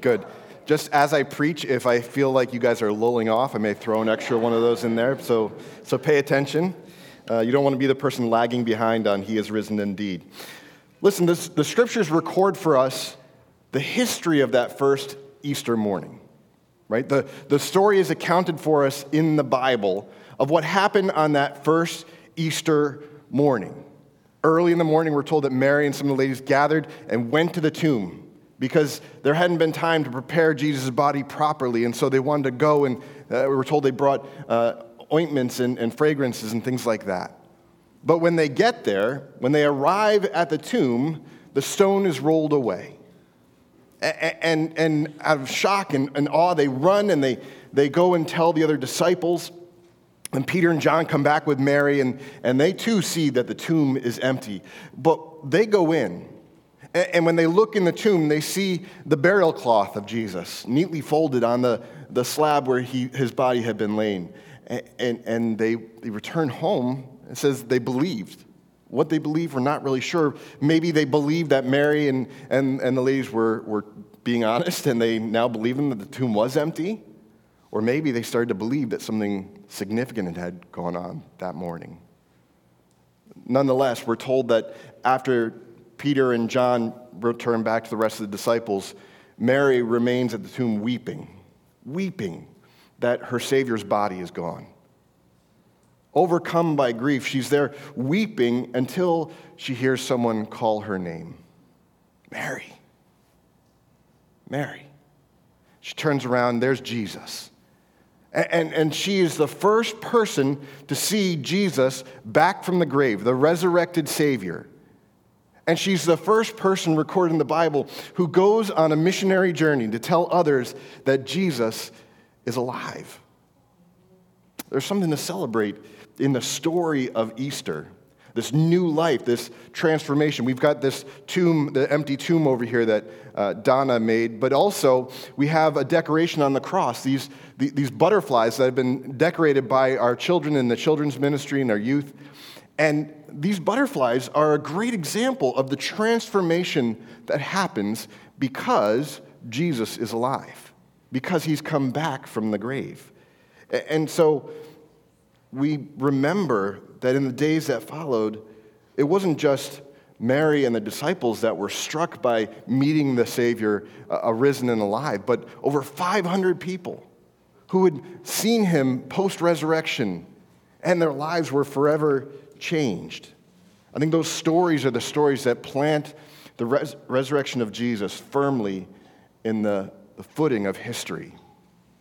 Good. Just as I preach, if I feel like you guys are lulling off, I may throw an extra one of those in there. So, so pay attention. Uh, you don't want to be the person lagging behind on He is risen indeed. Listen, this, the scriptures record for us the history of that first Easter morning, right? The, the story is accounted for us in the Bible of what happened on that first Easter morning. Early in the morning, we're told that Mary and some of the ladies gathered and went to the tomb because there hadn't been time to prepare Jesus' body properly. And so they wanted to go, and uh, we were told they brought uh, ointments and, and fragrances and things like that. But when they get there, when they arrive at the tomb, the stone is rolled away. And, and, out of shock and, and awe, they run and they, they go and tell the other disciples. And Peter and John come back with Mary, and, and they too see that the tomb is empty. But they go in, and when they look in the tomb, they see the burial cloth of Jesus neatly folded on the, the slab where he, his body had been laid. And, and, and they, they return home. It says they believed. What they believed, we're not really sure. Maybe they believed that Mary and, and, and the ladies were, were being honest, and they now believe them that the tomb was empty. Or maybe they started to believe that something significant had gone on that morning. Nonetheless, we're told that after Peter and John return back to the rest of the disciples, Mary remains at the tomb weeping, weeping that her Savior's body is gone. Overcome by grief, she's there weeping until she hears someone call her name Mary. Mary. She turns around, there's Jesus. And, and she is the first person to see Jesus back from the grave, the resurrected Savior. And she's the first person recorded in the Bible who goes on a missionary journey to tell others that Jesus is alive. There's something to celebrate in the story of Easter this new life, this transformation. We've got this tomb, the empty tomb over here that uh, Donna made, but also we have a decoration on the cross, these, these butterflies that have been decorated by our children in the children's ministry and our youth. And these butterflies are a great example of the transformation that happens because Jesus is alive, because he's come back from the grave. And so we remember that in the days that followed, it wasn't just Mary and the disciples that were struck by meeting the Savior uh, arisen and alive, but over 500 people who had seen him post resurrection and their lives were forever changed. I think those stories are the stories that plant the res- resurrection of Jesus firmly in the, the footing of history,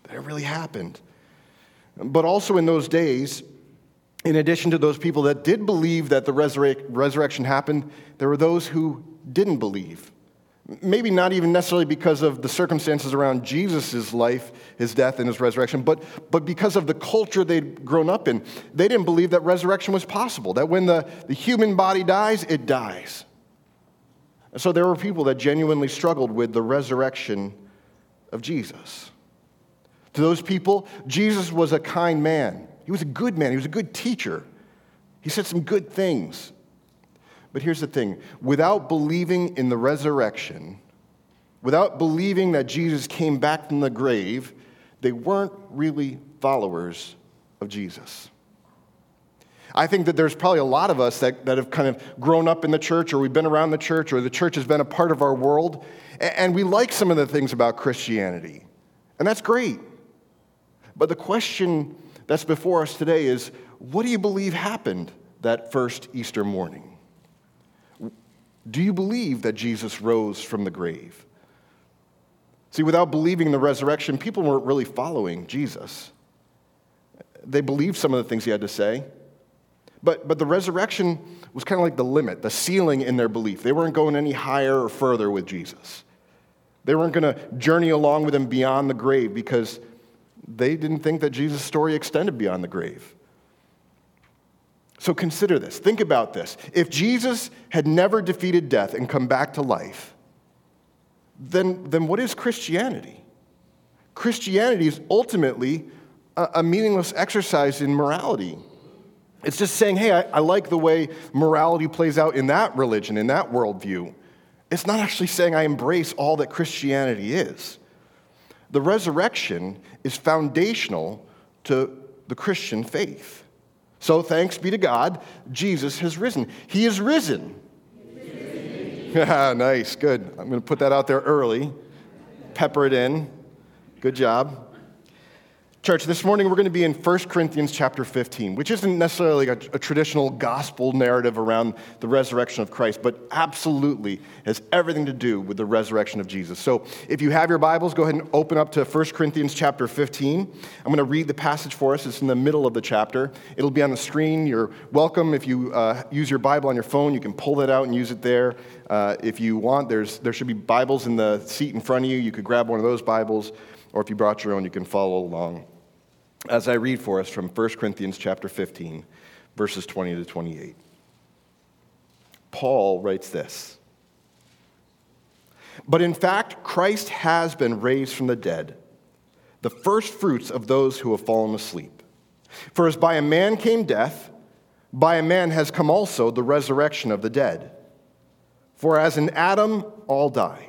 that it really happened. But also in those days, in addition to those people that did believe that the resurre- resurrection happened, there were those who didn't believe. Maybe not even necessarily because of the circumstances around Jesus' life, his death, and his resurrection, but, but because of the culture they'd grown up in. They didn't believe that resurrection was possible, that when the, the human body dies, it dies. So there were people that genuinely struggled with the resurrection of Jesus. To those people, Jesus was a kind man. He was a good man, he was a good teacher. He said some good things. But here's the thing without believing in the resurrection, without believing that Jesus came back from the grave, they weren't really followers of Jesus. I think that there's probably a lot of us that, that have kind of grown up in the church, or we've been around the church, or the church has been a part of our world, and we like some of the things about Christianity. And that's great. But the question that's before us today is what do you believe happened that first Easter morning? Do you believe that Jesus rose from the grave? See, without believing the resurrection, people weren't really following Jesus. They believed some of the things he had to say, but, but the resurrection was kind of like the limit, the ceiling in their belief. They weren't going any higher or further with Jesus. They weren't going to journey along with him beyond the grave because they didn't think that Jesus' story extended beyond the grave. So consider this. Think about this. If Jesus had never defeated death and come back to life, then, then what is Christianity? Christianity is ultimately a, a meaningless exercise in morality. It's just saying, hey, I, I like the way morality plays out in that religion, in that worldview. It's not actually saying I embrace all that Christianity is. The resurrection is foundational to the Christian faith. So thanks be to God, Jesus has risen. He is risen. Ah, nice, good. I'm going to put that out there early, pepper it in. Good job. Church, this morning we're going to be in 1 Corinthians chapter 15, which isn't necessarily a, a, traditional gospel narrative around the resurrection of Christ, but absolutely has everything to do with the resurrection of Jesus. So if you have your Bibles, go ahead and open up to 1 Corinthians chapter 15. I'm going to read the passage for us. It's in the middle of the chapter. It'll be on the screen. You're welcome. If you uh, use your Bible on your phone, you can pull that out and use it there. Uh, if you want, there's, there should be Bibles in the seat in front of you. You could grab one of those Bibles or if you brought your own, you can follow along as I read for us from 1 Corinthians chapter 15, verses 20 to 28. Paul writes this But in fact, Christ has been raised from the dead, the first fruits of those who have fallen asleep. For as by a man came death, by a man has come also the resurrection of the dead. For as in Adam all die,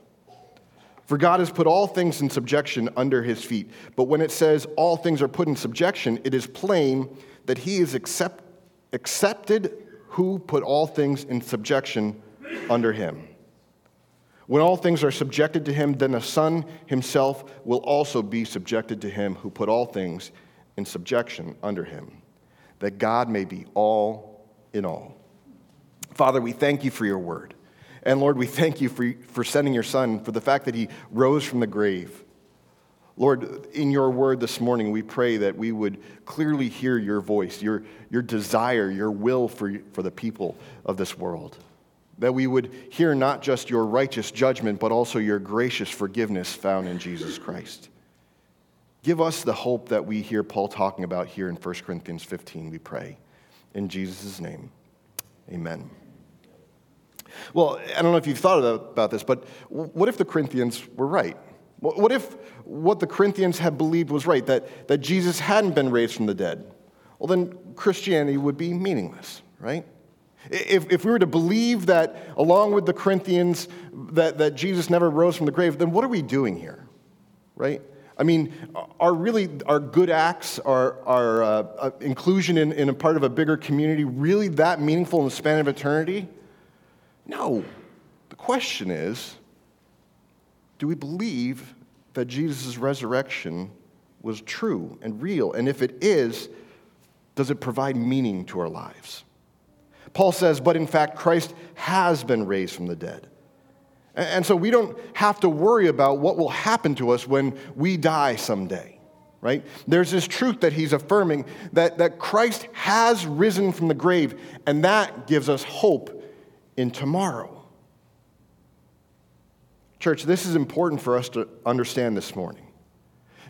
For God has put all things in subjection under his feet. But when it says all things are put in subjection, it is plain that he is accept, accepted who put all things in subjection under him. When all things are subjected to him, then the Son himself will also be subjected to him who put all things in subjection under him, that God may be all in all. Father, we thank you for your word. And Lord, we thank you for, for sending your son, for the fact that he rose from the grave. Lord, in your word this morning, we pray that we would clearly hear your voice, your, your desire, your will for, for the people of this world. That we would hear not just your righteous judgment, but also your gracious forgiveness found in Jesus Christ. Give us the hope that we hear Paul talking about here in 1 Corinthians 15, we pray. In Jesus' name, amen. Well, I don't know if you've thought about this, but what if the Corinthians were right? What if what the Corinthians had believed was right, that, that Jesus hadn't been raised from the dead? Well, then Christianity would be meaningless, right? If, if we were to believe that, along with the Corinthians, that, that Jesus never rose from the grave, then what are we doing here, right? I mean, are really our good acts, our, our uh, uh inclusion in, in a part of a bigger community really that meaningful in the span of eternity? No. The question is do we believe that Jesus' resurrection was true and real? And if it is, does it provide meaning to our lives? Paul says, but in fact, Christ has been raised from the dead. And so we don't have to worry about what will happen to us when we die someday, right? There's this truth that he's affirming that, that Christ has risen from the grave, and that gives us hope in tomorrow. Church, this is important for us to understand this morning.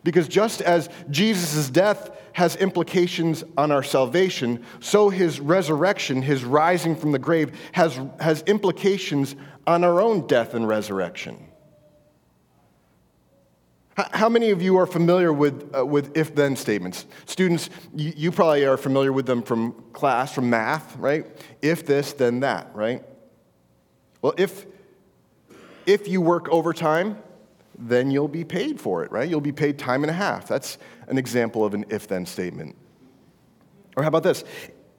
Because just as Jesus' death has implications on our salvation, so his resurrection, his rising from the grave, has, has implications on our own death and resurrection. How many of you are familiar with, uh, with if then statements? Students, you, you probably are familiar with them from class, from math, right? If this, then that, right? Well, if, if you work overtime, then you'll be paid for it, right? You'll be paid time and a half. That's an example of an if then statement. Or how about this?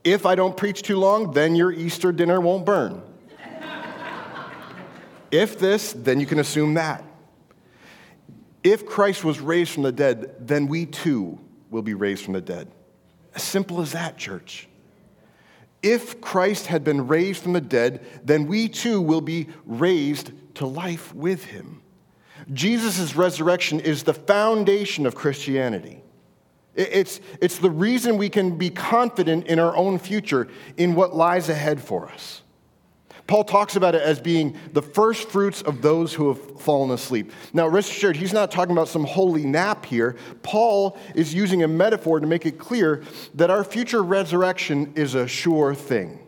If I don't preach too long, then your Easter dinner won't burn. if this, then you can assume that. If Christ was raised from the dead, then we too will be raised from the dead. As simple as that, church. If Christ had been raised from the dead, then we too will be raised to life with him. Jesus' resurrection is the foundation of Christianity. It's, it's the reason we can be confident in our own future, in what lies ahead for us. Paul talks about it as being the first fruits of those who have fallen asleep. Now, rest assured, he's not talking about some holy nap here. Paul is using a metaphor to make it clear that our future resurrection is a sure thing.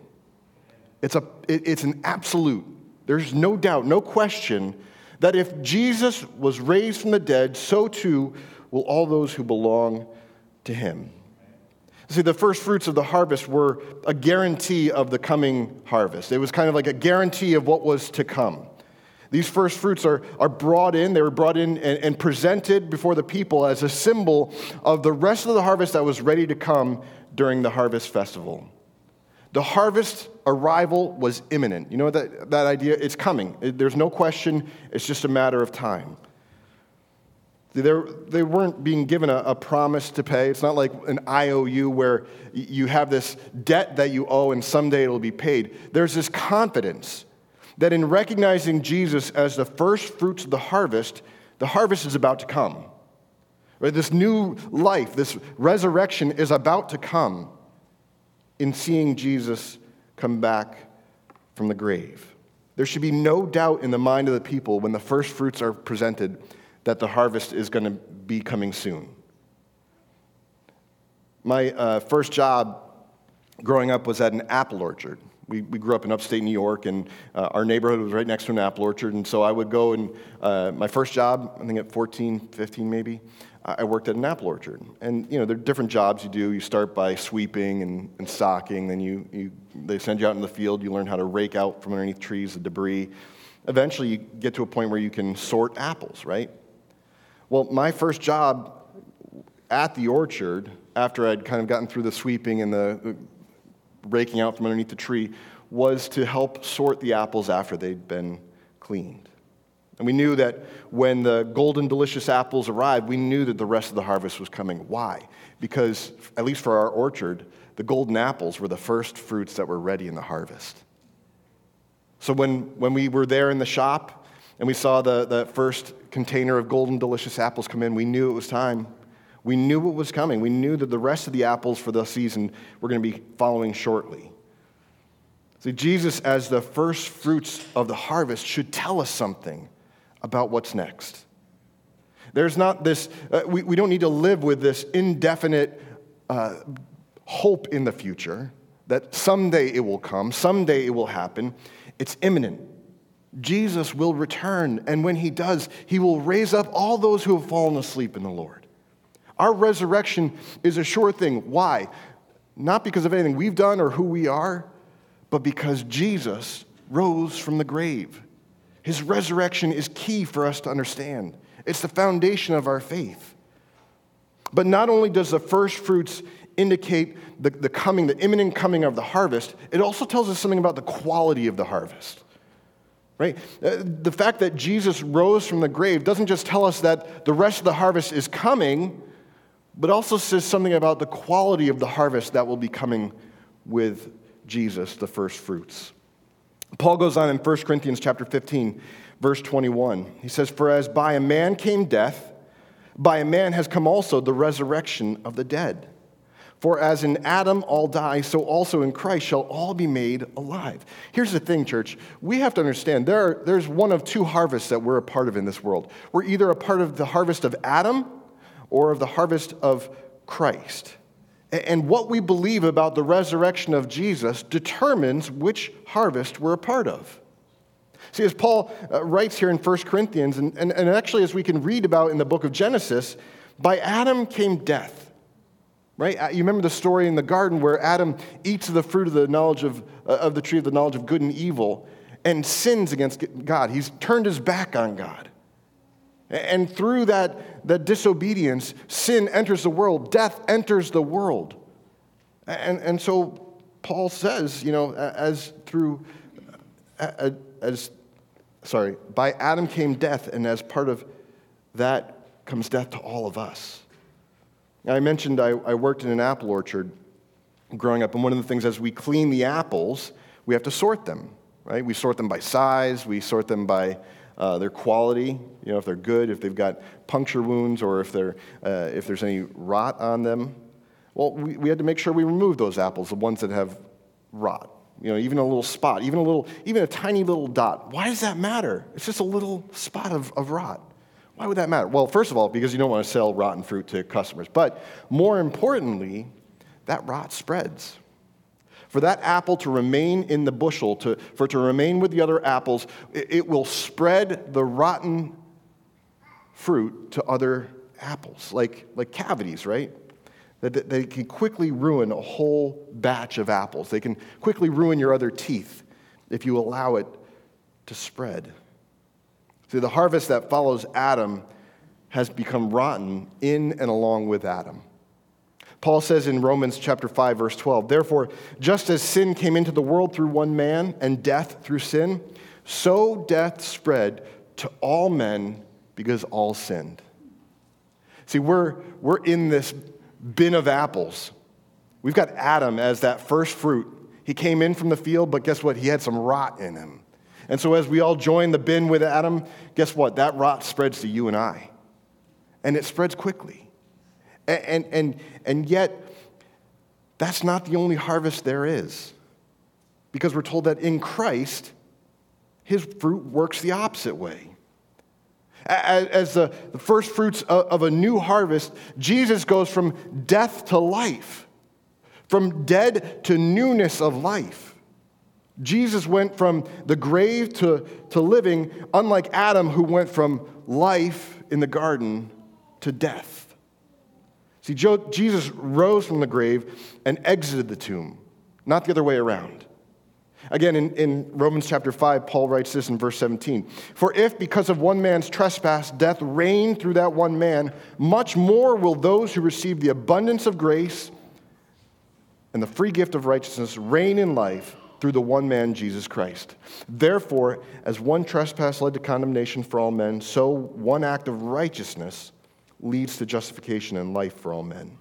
It's, a, it's an absolute. There's no doubt, no question that if Jesus was raised from the dead, so too will all those who belong to him. See, the first fruits of the harvest were a guarantee of the coming harvest. It was kind of like a guarantee of what was to come. These first fruits are, are brought in, they were brought in and, and presented before the people as a symbol of the rest of the harvest that was ready to come during the harvest festival. The harvest arrival was imminent. You know that, that idea? It's coming. There's no question, it's just a matter of time. They're, they weren't being given a, a, promise to pay. It's not like an IOU where you have this debt that you owe and someday it'll be paid. There's this confidence that in recognizing Jesus as the first fruits of the harvest, the harvest is about to come. Right? This new life, this resurrection is about to come in seeing Jesus come back from the grave. There should be no doubt in the mind of the people when the first fruits are presented that the harvest is going to be coming soon. My uh, first job growing up was at an apple orchard. We, we grew up in upstate New York, and uh, our neighborhood was right next to an apple orchard. And so I would go and uh, my first job, I think at 14, 15 maybe, I worked at an apple orchard. And, you know, there are different jobs you do. You start by sweeping and, and stocking, then you, you, they send you out in the field. You learn how to rake out from underneath trees the debris. Eventually, you get to a point where you can sort apples, right? Well, my first job at the orchard, after I'd kind of gotten through the sweeping and the raking out from underneath the tree, was to help sort the apples after they'd been cleaned. And we knew that when the golden, delicious apples arrived, we knew that the rest of the harvest was coming. Why? Because, at least for our orchard, the golden apples were the first fruits that were ready in the harvest. So when, when we were there in the shop and we saw the, the first container of golden, delicious apples come in, we knew it was time. We knew what was coming. We knew that the rest of the apples for the season were going to be following shortly. See, Jesus, as the first fruits of the harvest, should tell us something about what's next. There's not this, uh, we, we don't need to live with this indefinite uh, hope in the future that someday it will come, someday it will happen. It's imminent. Jesus will return, and when he does, he will raise up all those who have fallen asleep in the Lord. Our resurrection is a sure thing. Why? Not because of anything we've done or who we are, but because Jesus rose from the grave. His resurrection is key for us to understand, it's the foundation of our faith. But not only does the first fruits indicate the, the coming, the imminent coming of the harvest, it also tells us something about the quality of the harvest. Right? Uh, the fact that Jesus rose from the grave doesn't just tell us that the rest of the harvest is coming, but also says something about the quality of the harvest that will be coming with Jesus, the first fruits. Paul goes on in 1 Corinthians chapter 15, verse 21. He says, For as by a man came death, by a man has come also the resurrection of the dead. For as in Adam all die, so also in Christ shall all be made alive. Here's the thing, church. We have to understand there are, there's one of two harvests that we're a part of in this world. We're either a part of the harvest of Adam or of the harvest of Christ. And what we believe about the resurrection of Jesus determines which harvest we're a part of. See, as Paul uh, writes here in 1 Corinthians, and, and, and actually as we can read about in the book of Genesis, by Adam came death. Right? Uh, you remember the story in the garden where Adam eats the fruit of the knowledge of, uh, of the tree of the knowledge of good and evil and sins against God. He's turned his back on God. And through that, that disobedience, sin enters the world, death enters the world. And, and so Paul says, you know, as through, as, sorry, by Adam came death, and as part of that comes death to all of us. I mentioned I, I worked in an apple orchard growing up, and one of the things as we clean the apples, we have to sort them, right? We sort them by size, we sort them by uh, their quality, you know, if they're good, if they've got puncture wounds, or if, they're, uh, if there's any rot on them. Well, we, we had to make sure we remove those apples, the ones that have rot. you know, even a little spot, even a little, even a tiny little dot. Why does that matter? It's just a little spot of, of rot. Why would that matter? Well, first of all, because you don't want to sell rotten fruit to customers. But more importantly, that rot spreads. For that apple to remain in the bushel, to, for it to remain with the other apples, it, it will spread the rotten fruit to other apples, like, like cavities, right? That they can quickly ruin a whole batch of apples. They can quickly ruin your other teeth if you allow it to spread. The harvest that follows Adam has become rotten in and along with Adam. Paul says in Romans chapter 5 verse 12, "Therefore, just as sin came into the world through one man and death through sin, so death spread to all men because all sinned." See, we're, we're in this bin of apples. We've got Adam as that first fruit. He came in from the field, but guess what? He had some rot in him. And so, as we all join the bin with Adam, guess what? That rot spreads to you and I. And it spreads quickly. And, and, and, and yet, that's not the only harvest there is. Because we're told that in Christ, his fruit works the opposite way as the first fruits of a new harvest, Jesus goes from death to life, from dead to newness of life. Jesus went from the grave to, to living, unlike Adam, who went from life in the garden to death. See, Jesus rose from the grave and exited the tomb, not the other way around. Again, in, in Romans chapter 5, Paul writes this in verse 17 For if because of one man's trespass death reigned through that one man, much more will those who receive the abundance of grace and the free gift of righteousness reign in life through the one man, Jesus Christ. Therefore, as one trespass led to condemnation for all men, so one act of righteousness leads to justification and life for all men.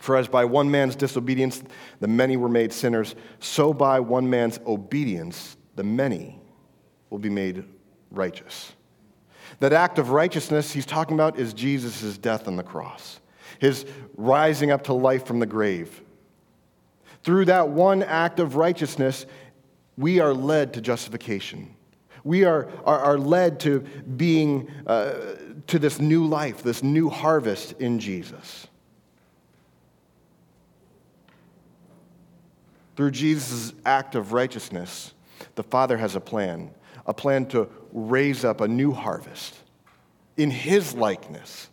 For as by one man's disobedience the many were made sinners, so by one man's obedience the many will be made righteous. That act of righteousness he's talking about is Jesus' death on the cross, his rising up to life from the grave. Through that one act of righteousness, we are led to justification. We are, are, are led to being, uh, to this new life, this new harvest in Jesus. Through Jesus' act of righteousness, the Father has a plan, a plan to raise up a new harvest in His likeness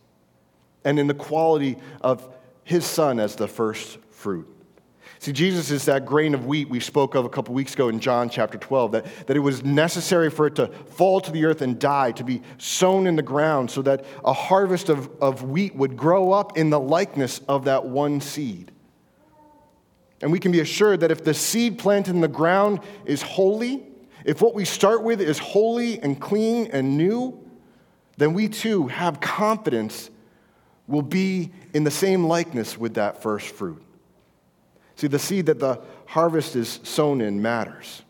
and in the quality of His Son as the first fruit. See, Jesus is that grain of wheat we spoke of a couple weeks ago in John chapter 12, that, that it was necessary for it to fall to the earth and die, to be sown in the ground, so that a harvest of, of wheat would grow up in the likeness of that one seed. And we can be assured that if the seed planted in the ground is holy, if what we start with is holy and clean and new, then we too have confidence will be in the same likeness with that first fruit. See, the seed that the harvest is sown in matters.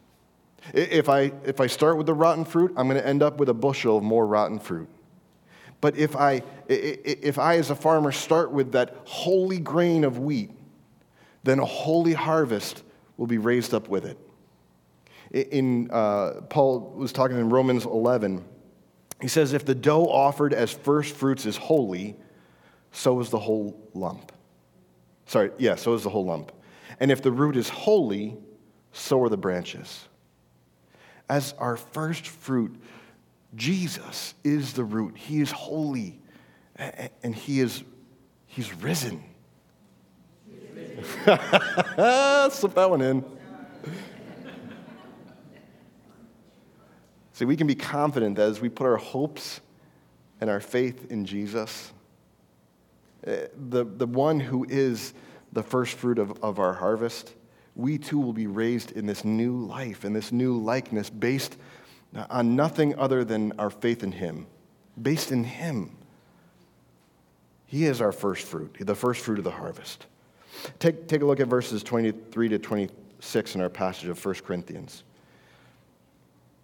If I, if I start with the rotten fruit, I'm going to end up with a bushel of more rotten fruit. But if I, if I, as a farmer, start with that holy grain of wheat, then a holy harvest will be raised up with it. In, uh, Paul was talking in Romans 11. He says, If the dough offered as first fruits is holy, so is the whole lump. Sorry, yeah, so is the whole lump. And if the root is holy, so are the branches. As our first fruit, Jesus is the root. He is holy, and he is, he's risen. Slip that one in. See, we can be confident that as we put our hopes and our faith in Jesus, eh, the, the one who is the first fruit of, of our harvest, we too will be raised in this new life, in this new likeness, based on nothing other than our faith in Him, based in Him. He is our first fruit, the first fruit of the harvest. Take, take a look at verses 23 to 26 in our passage of 1 Corinthians.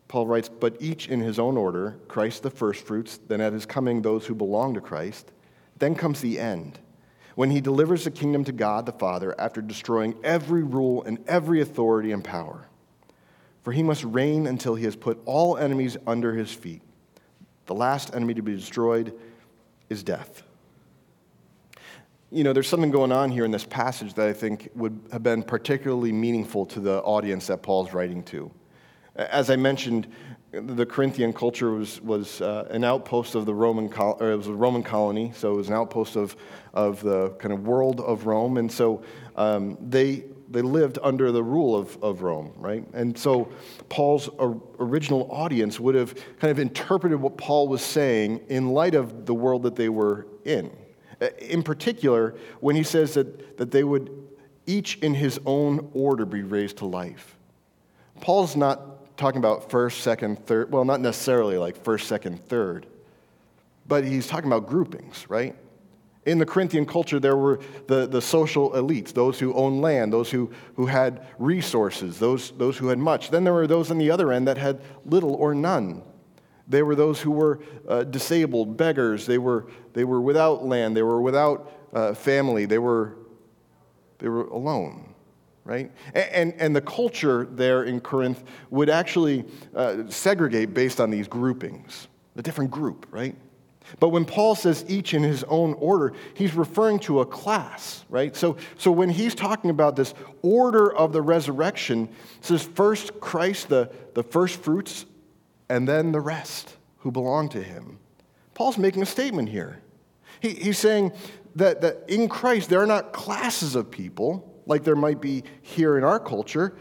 Paul writes, But each in his own order, Christ the firstfruits, then at his coming, those who belong to Christ. Then comes the end, when he delivers the kingdom to God the Father after destroying every rule and every authority and power. For he must reign until he has put all enemies under his feet. The last enemy to be destroyed is death. You know, there's something going on here in this passage that I think would have been particularly meaningful to the audience that Paul's writing to. As I mentioned, the Corinthian culture was, was uh, an outpost of the Roman, or it was a Roman colony, so it was an outpost of, of the kind of world of Rome. And so um, they, they lived under the rule of, of Rome, right? And so Paul's original audience would have kind of interpreted what Paul was saying in light of the world that they were in. In particular, when he says that, that they would each in his own order be raised to life. Paul's not talking about first, second, third. Well, not necessarily like first, second, third, but he's talking about groupings, right? In the Corinthian culture, there were the, the social elites, those who owned land, those who, who had resources, those, those who had much. Then there were those on the other end that had little or none. They were those who were uh, disabled, beggars. They were, they were without land. They were without uh, family. They were, they were alone right? And, and the culture there in Corinth would actually uh, segregate based on these groupings, a different group, right? But when Paul says each in his own order, he's referring to a class, right? So, so when he's talking about this order of the resurrection, says first Christ, the, the first fruits, and then the rest who belong to him. Paul's making a statement here. He, he's saying that, that in Christ, there are not classes of people like there might be here in our culture.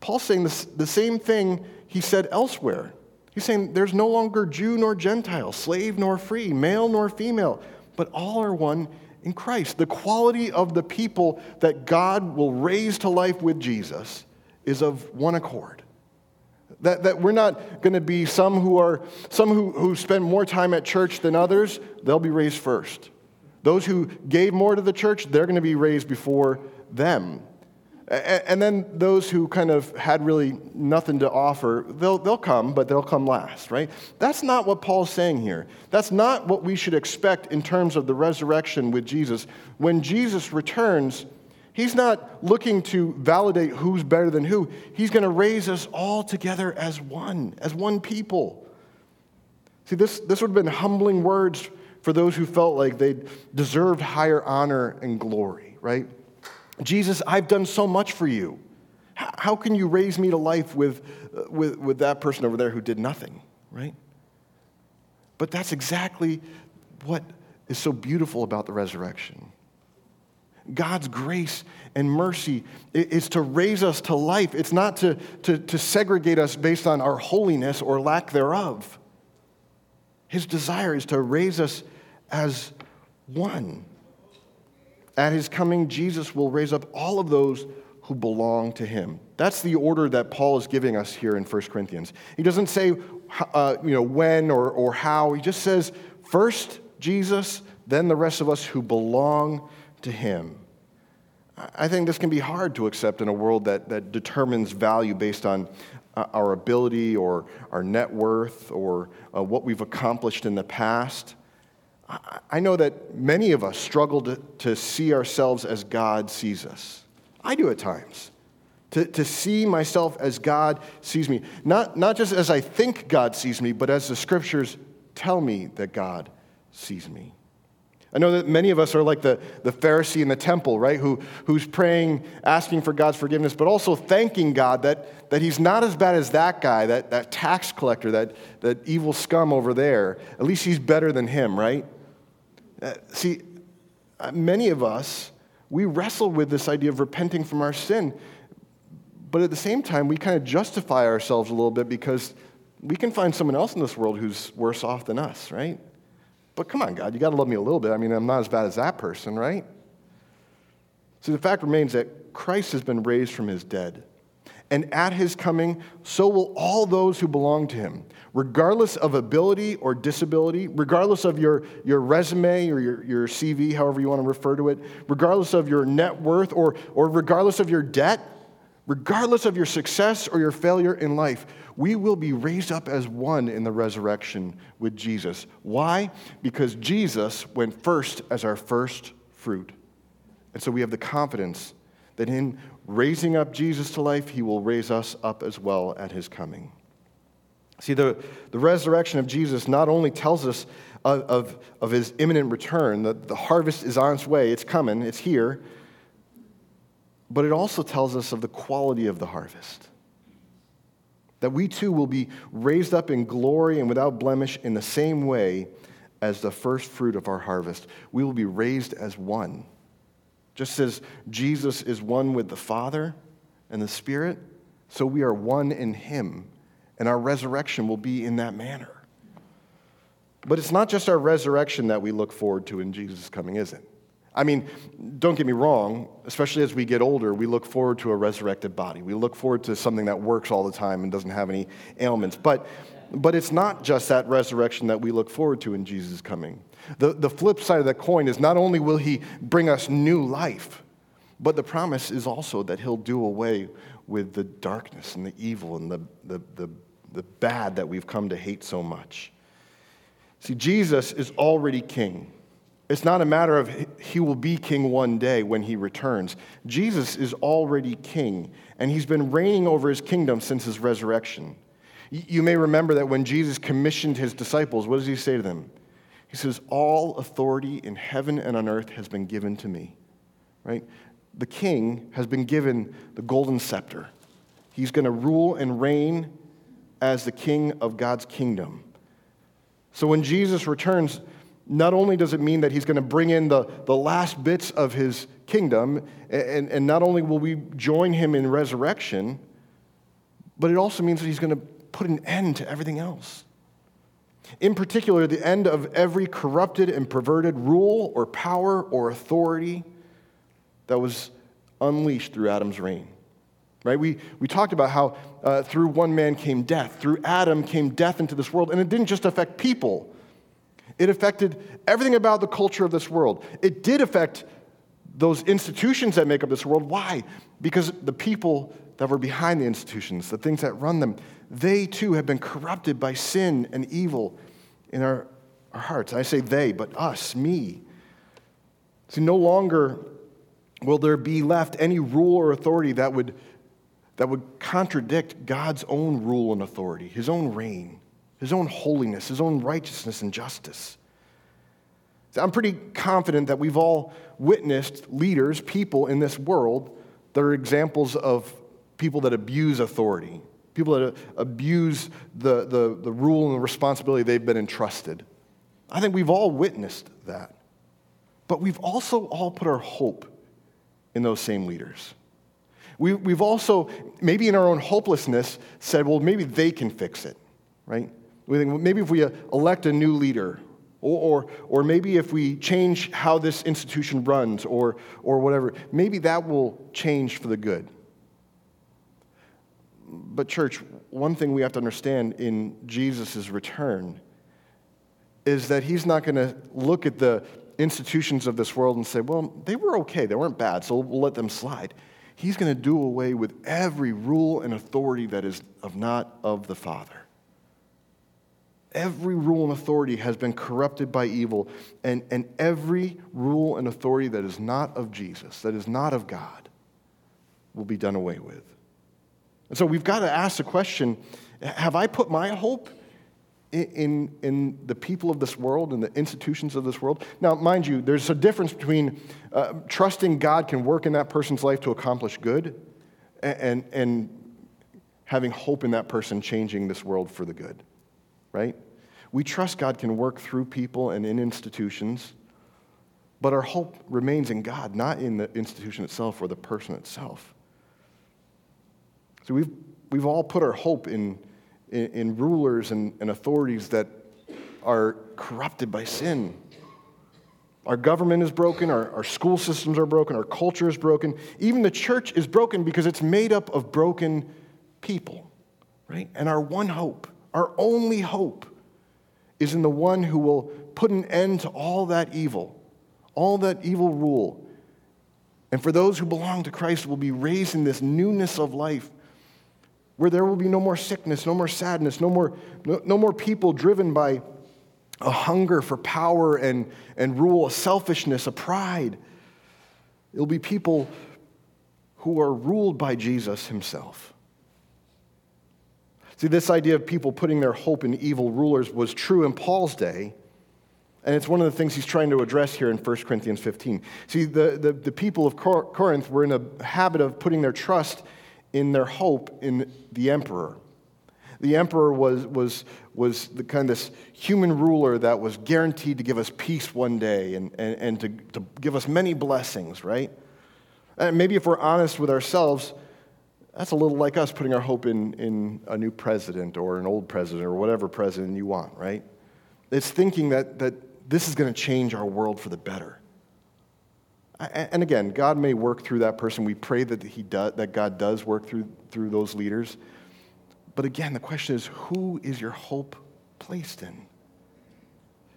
Paul's saying this, the same thing he said elsewhere. He's saying there's no longer Jew nor Gentile, slave nor free, male nor female, but all are one in Christ. The quality of the people that God will raise to life with Jesus is of one accord. That, that we're not going to be some who are some who, who spend more time at church than others, they'll be raised first. Those who gave more to the church, they're going to be raised before them. And then those who kind of had really nothing to offer, they'll, they'll come, but they'll come last, right? That's not what Paul's saying here. That's not what we should expect in terms of the resurrection with Jesus. When Jesus returns, he's not looking to validate who's better than who. He's going to raise us all together as one, as one people. See, this, this would have been humbling words for those who felt like they deserved higher honor and glory, right? Jesus, I've done so much for you. How can you raise me to life with, uh, with, with that person over there who did nothing, right? But that's exactly what is so beautiful about the resurrection. God's grace and mercy is to raise us to life. It's not to, to, to segregate us based on our holiness or lack thereof. His desire is to raise us as one. At his coming, Jesus will raise up all of those who belong to him. That's the order that Paul is giving us here in 1 Corinthians. He doesn't say uh, you know, when or, or how, he just says first Jesus, then the rest of us who belong to him. I think this can be hard to accept in a world that, that determines value based on uh, our ability or our net worth or uh, what we've accomplished in the past. I know that many of us struggle to, to see ourselves as God sees us. I do at times. To, to see myself as God sees me. Not, not just as I think God sees me, but as the scriptures tell me that God sees me. I know that many of us are like the, the Pharisee in the temple, right? Who, who's praying, asking for God's forgiveness, but also thanking God that, that he's not as bad as that guy, that, that tax collector, that, that evil scum over there. At least he's better than him, right? Uh, see, uh, many of us, we wrestle with this idea of repenting from our sin, but at the same time, we kind of justify ourselves a little bit because we can find someone else in this world who's worse off than us, right? But come on, God, you got to love me a little bit. I mean, I'm not as bad as that person, right? See, the fact remains that Christ has been raised from his dead. And at his coming, so will all those who belong to him regardless of ability or disability, regardless of your, your resume or your, your CV, however you want to refer to it, regardless of your net worth or, or regardless of your debt, regardless of your success or your failure in life, we will be raised up as one in the resurrection with Jesus. Why? Because Jesus went first as our first fruit. And so we have the confidence that in raising up Jesus to life, he will raise us up as well at his coming. See, the, the resurrection of Jesus not only tells us of, of, of his imminent return, that the harvest is on its way, it's coming, it's here, but it also tells us of the quality of the harvest. That we too will be raised up in glory and without blemish in the same way as the first fruit of our harvest. We will be raised as one. Just as Jesus is one with the Father and the Spirit, so we are one in Him, and our resurrection will be in that manner. But it's not just our resurrection that we look forward to in Jesus' coming, is it? I mean, don't get me wrong, especially as we get older, we look forward to a resurrected body. We look forward to something that works all the time and doesn't have any ailments. But, but it's not just that resurrection that we look forward to in Jesus' coming. The, the flip side of that coin is not only will he bring us new life, but the promise is also that he'll do away with the darkness and the evil and the, the, the, the bad that we've come to hate so much. See, Jesus is already king. It's not a matter of he will be king one day when he returns. Jesus is already king, and he's been reigning over his kingdom since his resurrection. You may remember that when Jesus commissioned his disciples, what does he say to them? He says, All authority in heaven and on earth has been given to me. Right? The king has been given the golden scepter. He's going to rule and reign as the king of God's kingdom. So when Jesus returns, not only does it mean that he's going to bring in the, the last bits of his kingdom, and, and not only will we join him in resurrection, but it also means that he's going to put an end to everything else. In particular, the end of every corrupted and perverted rule or power or authority that was unleashed through Adam's reign. Right? We, we talked about how uh, through one man came death. Through Adam came death into this world. And it didn't just affect people, it affected everything about the culture of this world. It did affect those institutions that make up this world. Why? Because the people that were behind the institutions, the things that run them, they too have been corrupted by sin and evil in our, our hearts. I say they, but us, me. See, no longer will there be left any rule or authority that would, that would contradict God's own rule and authority, his own reign his own holiness, his own righteousness and justice. I'm pretty confident that we've all witnessed leaders, people in this world that are examples of people that abuse authority, people that abuse the, the, the rule and the responsibility they've been entrusted. I think we've all witnessed that. But we've also all put our hope in those same leaders. We, we've also, maybe in our own hopelessness, said, well, maybe they can fix it, right? We think well, maybe if we uh, elect a new leader, or, or, or maybe if we change how this institution runs, or, or whatever, maybe that will change for the good. But, church, one thing we have to understand in Jesus' return is that he's not going to look at the institutions of this world and say, well, they were okay, they weren't bad, so we'll let them slide. He's going to do away with every rule and authority that is of not of the Father. Every rule and authority has been corrupted by evil, and, and every rule and authority that is not of Jesus, that is not of God, will be done away with. And so we've got to ask the question have I put my hope in, in, the people of this world and the institutions of this world? Now, mind you, there's a difference between uh, trusting God can work in that person's life to accomplish good and, and having hope in that person changing this world for the good right? We trust God can work through people and in institutions, but our hope remains in God, not in the institution itself or the person itself. We've, we've all put our hope in, in, in rulers and, and authorities that are corrupted by sin. Our government is broken, our, our school systems are broken, our culture is broken. Even the church is broken because it's made up of broken people, right? And our one hope our only hope is in the one who will put an end to all that evil, all that evil rule. And for those who belong to Christ will be raised in this newness of life where there will be no more sickness, no more sadness, no more, no, no more people driven by a hunger for power and, and rule, a selfishness, a pride. It'll be people who are ruled by Jesus himself. See, this idea of people putting their hope in evil rulers was true in Paul's day, and it's one of the things he's trying to address here in 1 Corinthians 15. See, the, the, the people of Corinth were in a habit of putting their trust in their hope in the emperor. The emperor was, was, was the kind of this human ruler that was guaranteed to give us peace one day and, and, and to, to give us many blessings, right? And maybe if we're honest with ourselves, that's a little like us putting our hope in, in a new president or an old president or whatever president you want, right? It's thinking that, that this is going to change our world for the better. And again, God may work through that person. We pray that, he does, that God does work through, through those leaders. But again, the question is who is your hope placed in?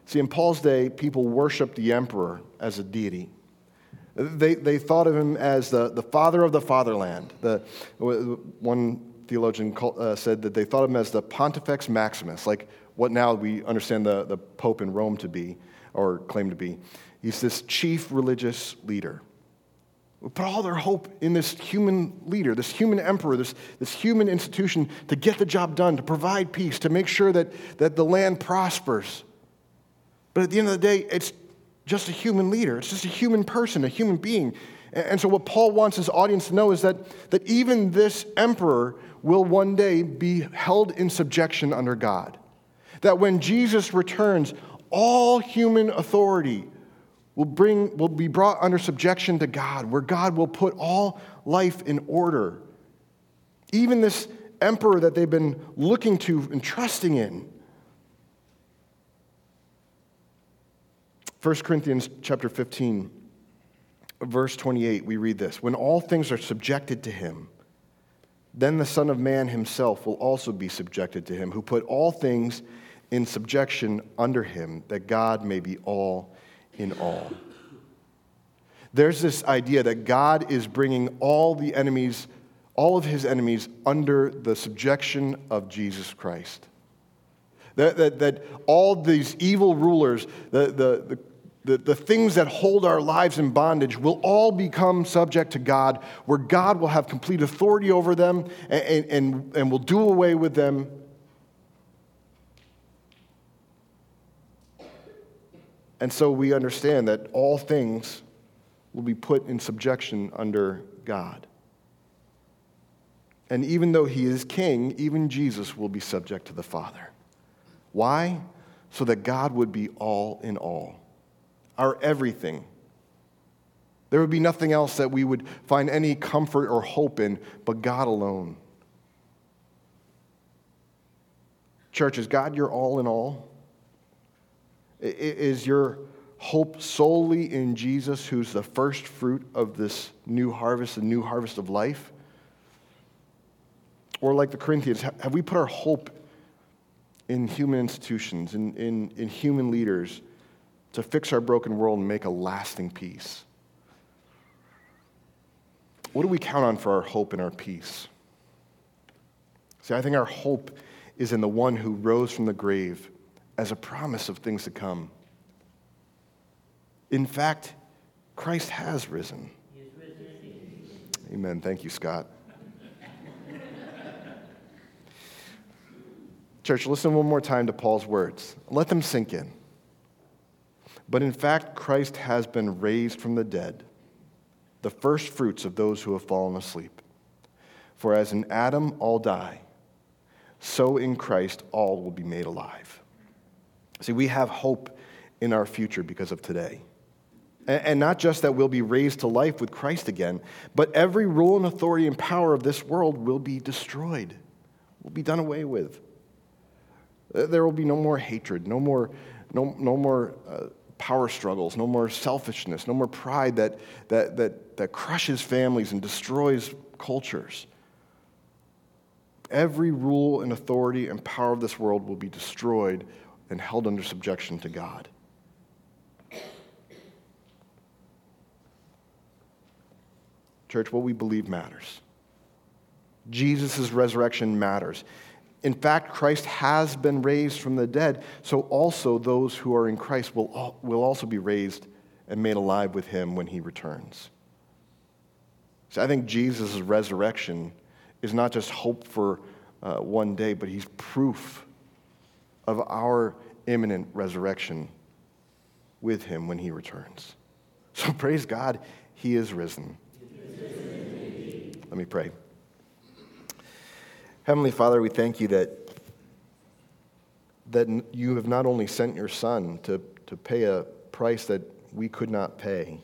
See, in Paul's day, people worshiped the emperor as a deity. They, they thought of him as the, the father of the fatherland. The, one theologian called, uh, said that they thought of him as the Pontifex Maximus, like what now we understand the, the Pope in Rome to be, or claim to be. He's this chief religious leader. We put all their hope in this human leader, this human emperor, this, this human institution to get the job done, to provide peace, to make sure that, that the land prospers. But at the end of the day, it's just a human leader, it's just a human person, a human being. And so, what Paul wants his audience to know is that, that even this emperor will one day be held in subjection under God. That when Jesus returns, all human authority will, bring, will be brought under subjection to God, where God will put all life in order. Even this emperor that they've been looking to and trusting in. 1 Corinthians chapter 15, verse 28, we read this When all things are subjected to him, then the Son of Man himself will also be subjected to him, who put all things in subjection under him, that God may be all in all. There's this idea that God is bringing all the enemies, all of his enemies, under the subjection of Jesus Christ. That, that, that all these evil rulers, the, the, the the, the things that hold our lives in bondage will all become subject to God, where God will have complete authority over them and, and, and will do away with them And so we understand that all things will be put in subjection under God. And even though he is king, even Jesus will be subject to the Father. Why? So that God would be all in all, our everything. There would be nothing else that we would find any comfort or hope in but God alone. Church, is God your all in all? Is your hope solely in Jesus, who's the first fruit of this new harvest, the new harvest of life? Or, like the Corinthians, have we put our hope in human institutions, in, in, in human leaders to fix our broken world and make a lasting peace? What do we count on for our hope and our peace? See, I think our hope is in the one who rose from the grave as a promise of things to come. In fact, Christ has risen. Amen. Thank you, Scott. Church, listen one more time to Paul's words. Let them sink in. But in fact, Christ has been raised from the dead, the first fruits of those who have fallen asleep. For as in Adam all die, so in Christ all will be made alive. See, we have hope in our future because of today. And not just that we'll be raised to life with Christ again, but every rule and authority and power of this world will be destroyed, will be done away with. There will be no more hatred, no more, no, no more uh, power struggles, no more selfishness, no more pride that, that, that, that crushes families and destroys cultures. Every rule and authority and power of this world will be destroyed and held under subjection to God. Church, what we believe matters. Jesus' resurrection matters. In fact, Christ has been raised from the dead, so also those who are in Christ will, will also be raised and made alive with him when he returns. So I think Jesus' resurrection is not just hope for uh, one day, but he's proof of our imminent resurrection with him when he returns. So praise God, he is risen. Let me pray. Heavenly Father, we thank you that, that you have not only sent your Son to, to pay a price that we could not pay,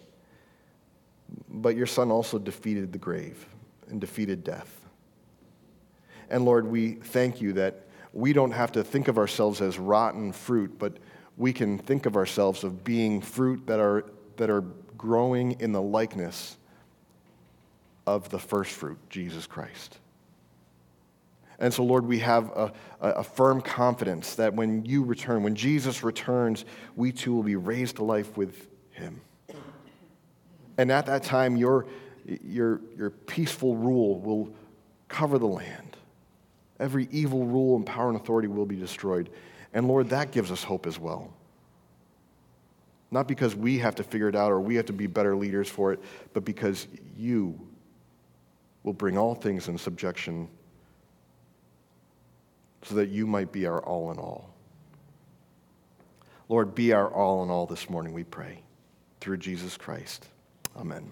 but your Son also defeated the grave and defeated death. And Lord, we thank you that we don't have to think of ourselves as rotten fruit, but we can think of ourselves of being fruit that are, that are growing in the likeness of the first fruit, Jesus Christ. And so, Lord, we have a, a, firm confidence that when you return, when Jesus returns, we too will be raised to life with him. And at that time, your, your, your peaceful rule will cover the land. Every evil rule and power and authority will be destroyed. And Lord, that gives us hope as well. Not because we have to figure it out or we have to be better leaders for it, but because you will bring all things in subjection so that you might be our all in all. Lord, be our all in all this morning, we pray, through Jesus Christ. Amen.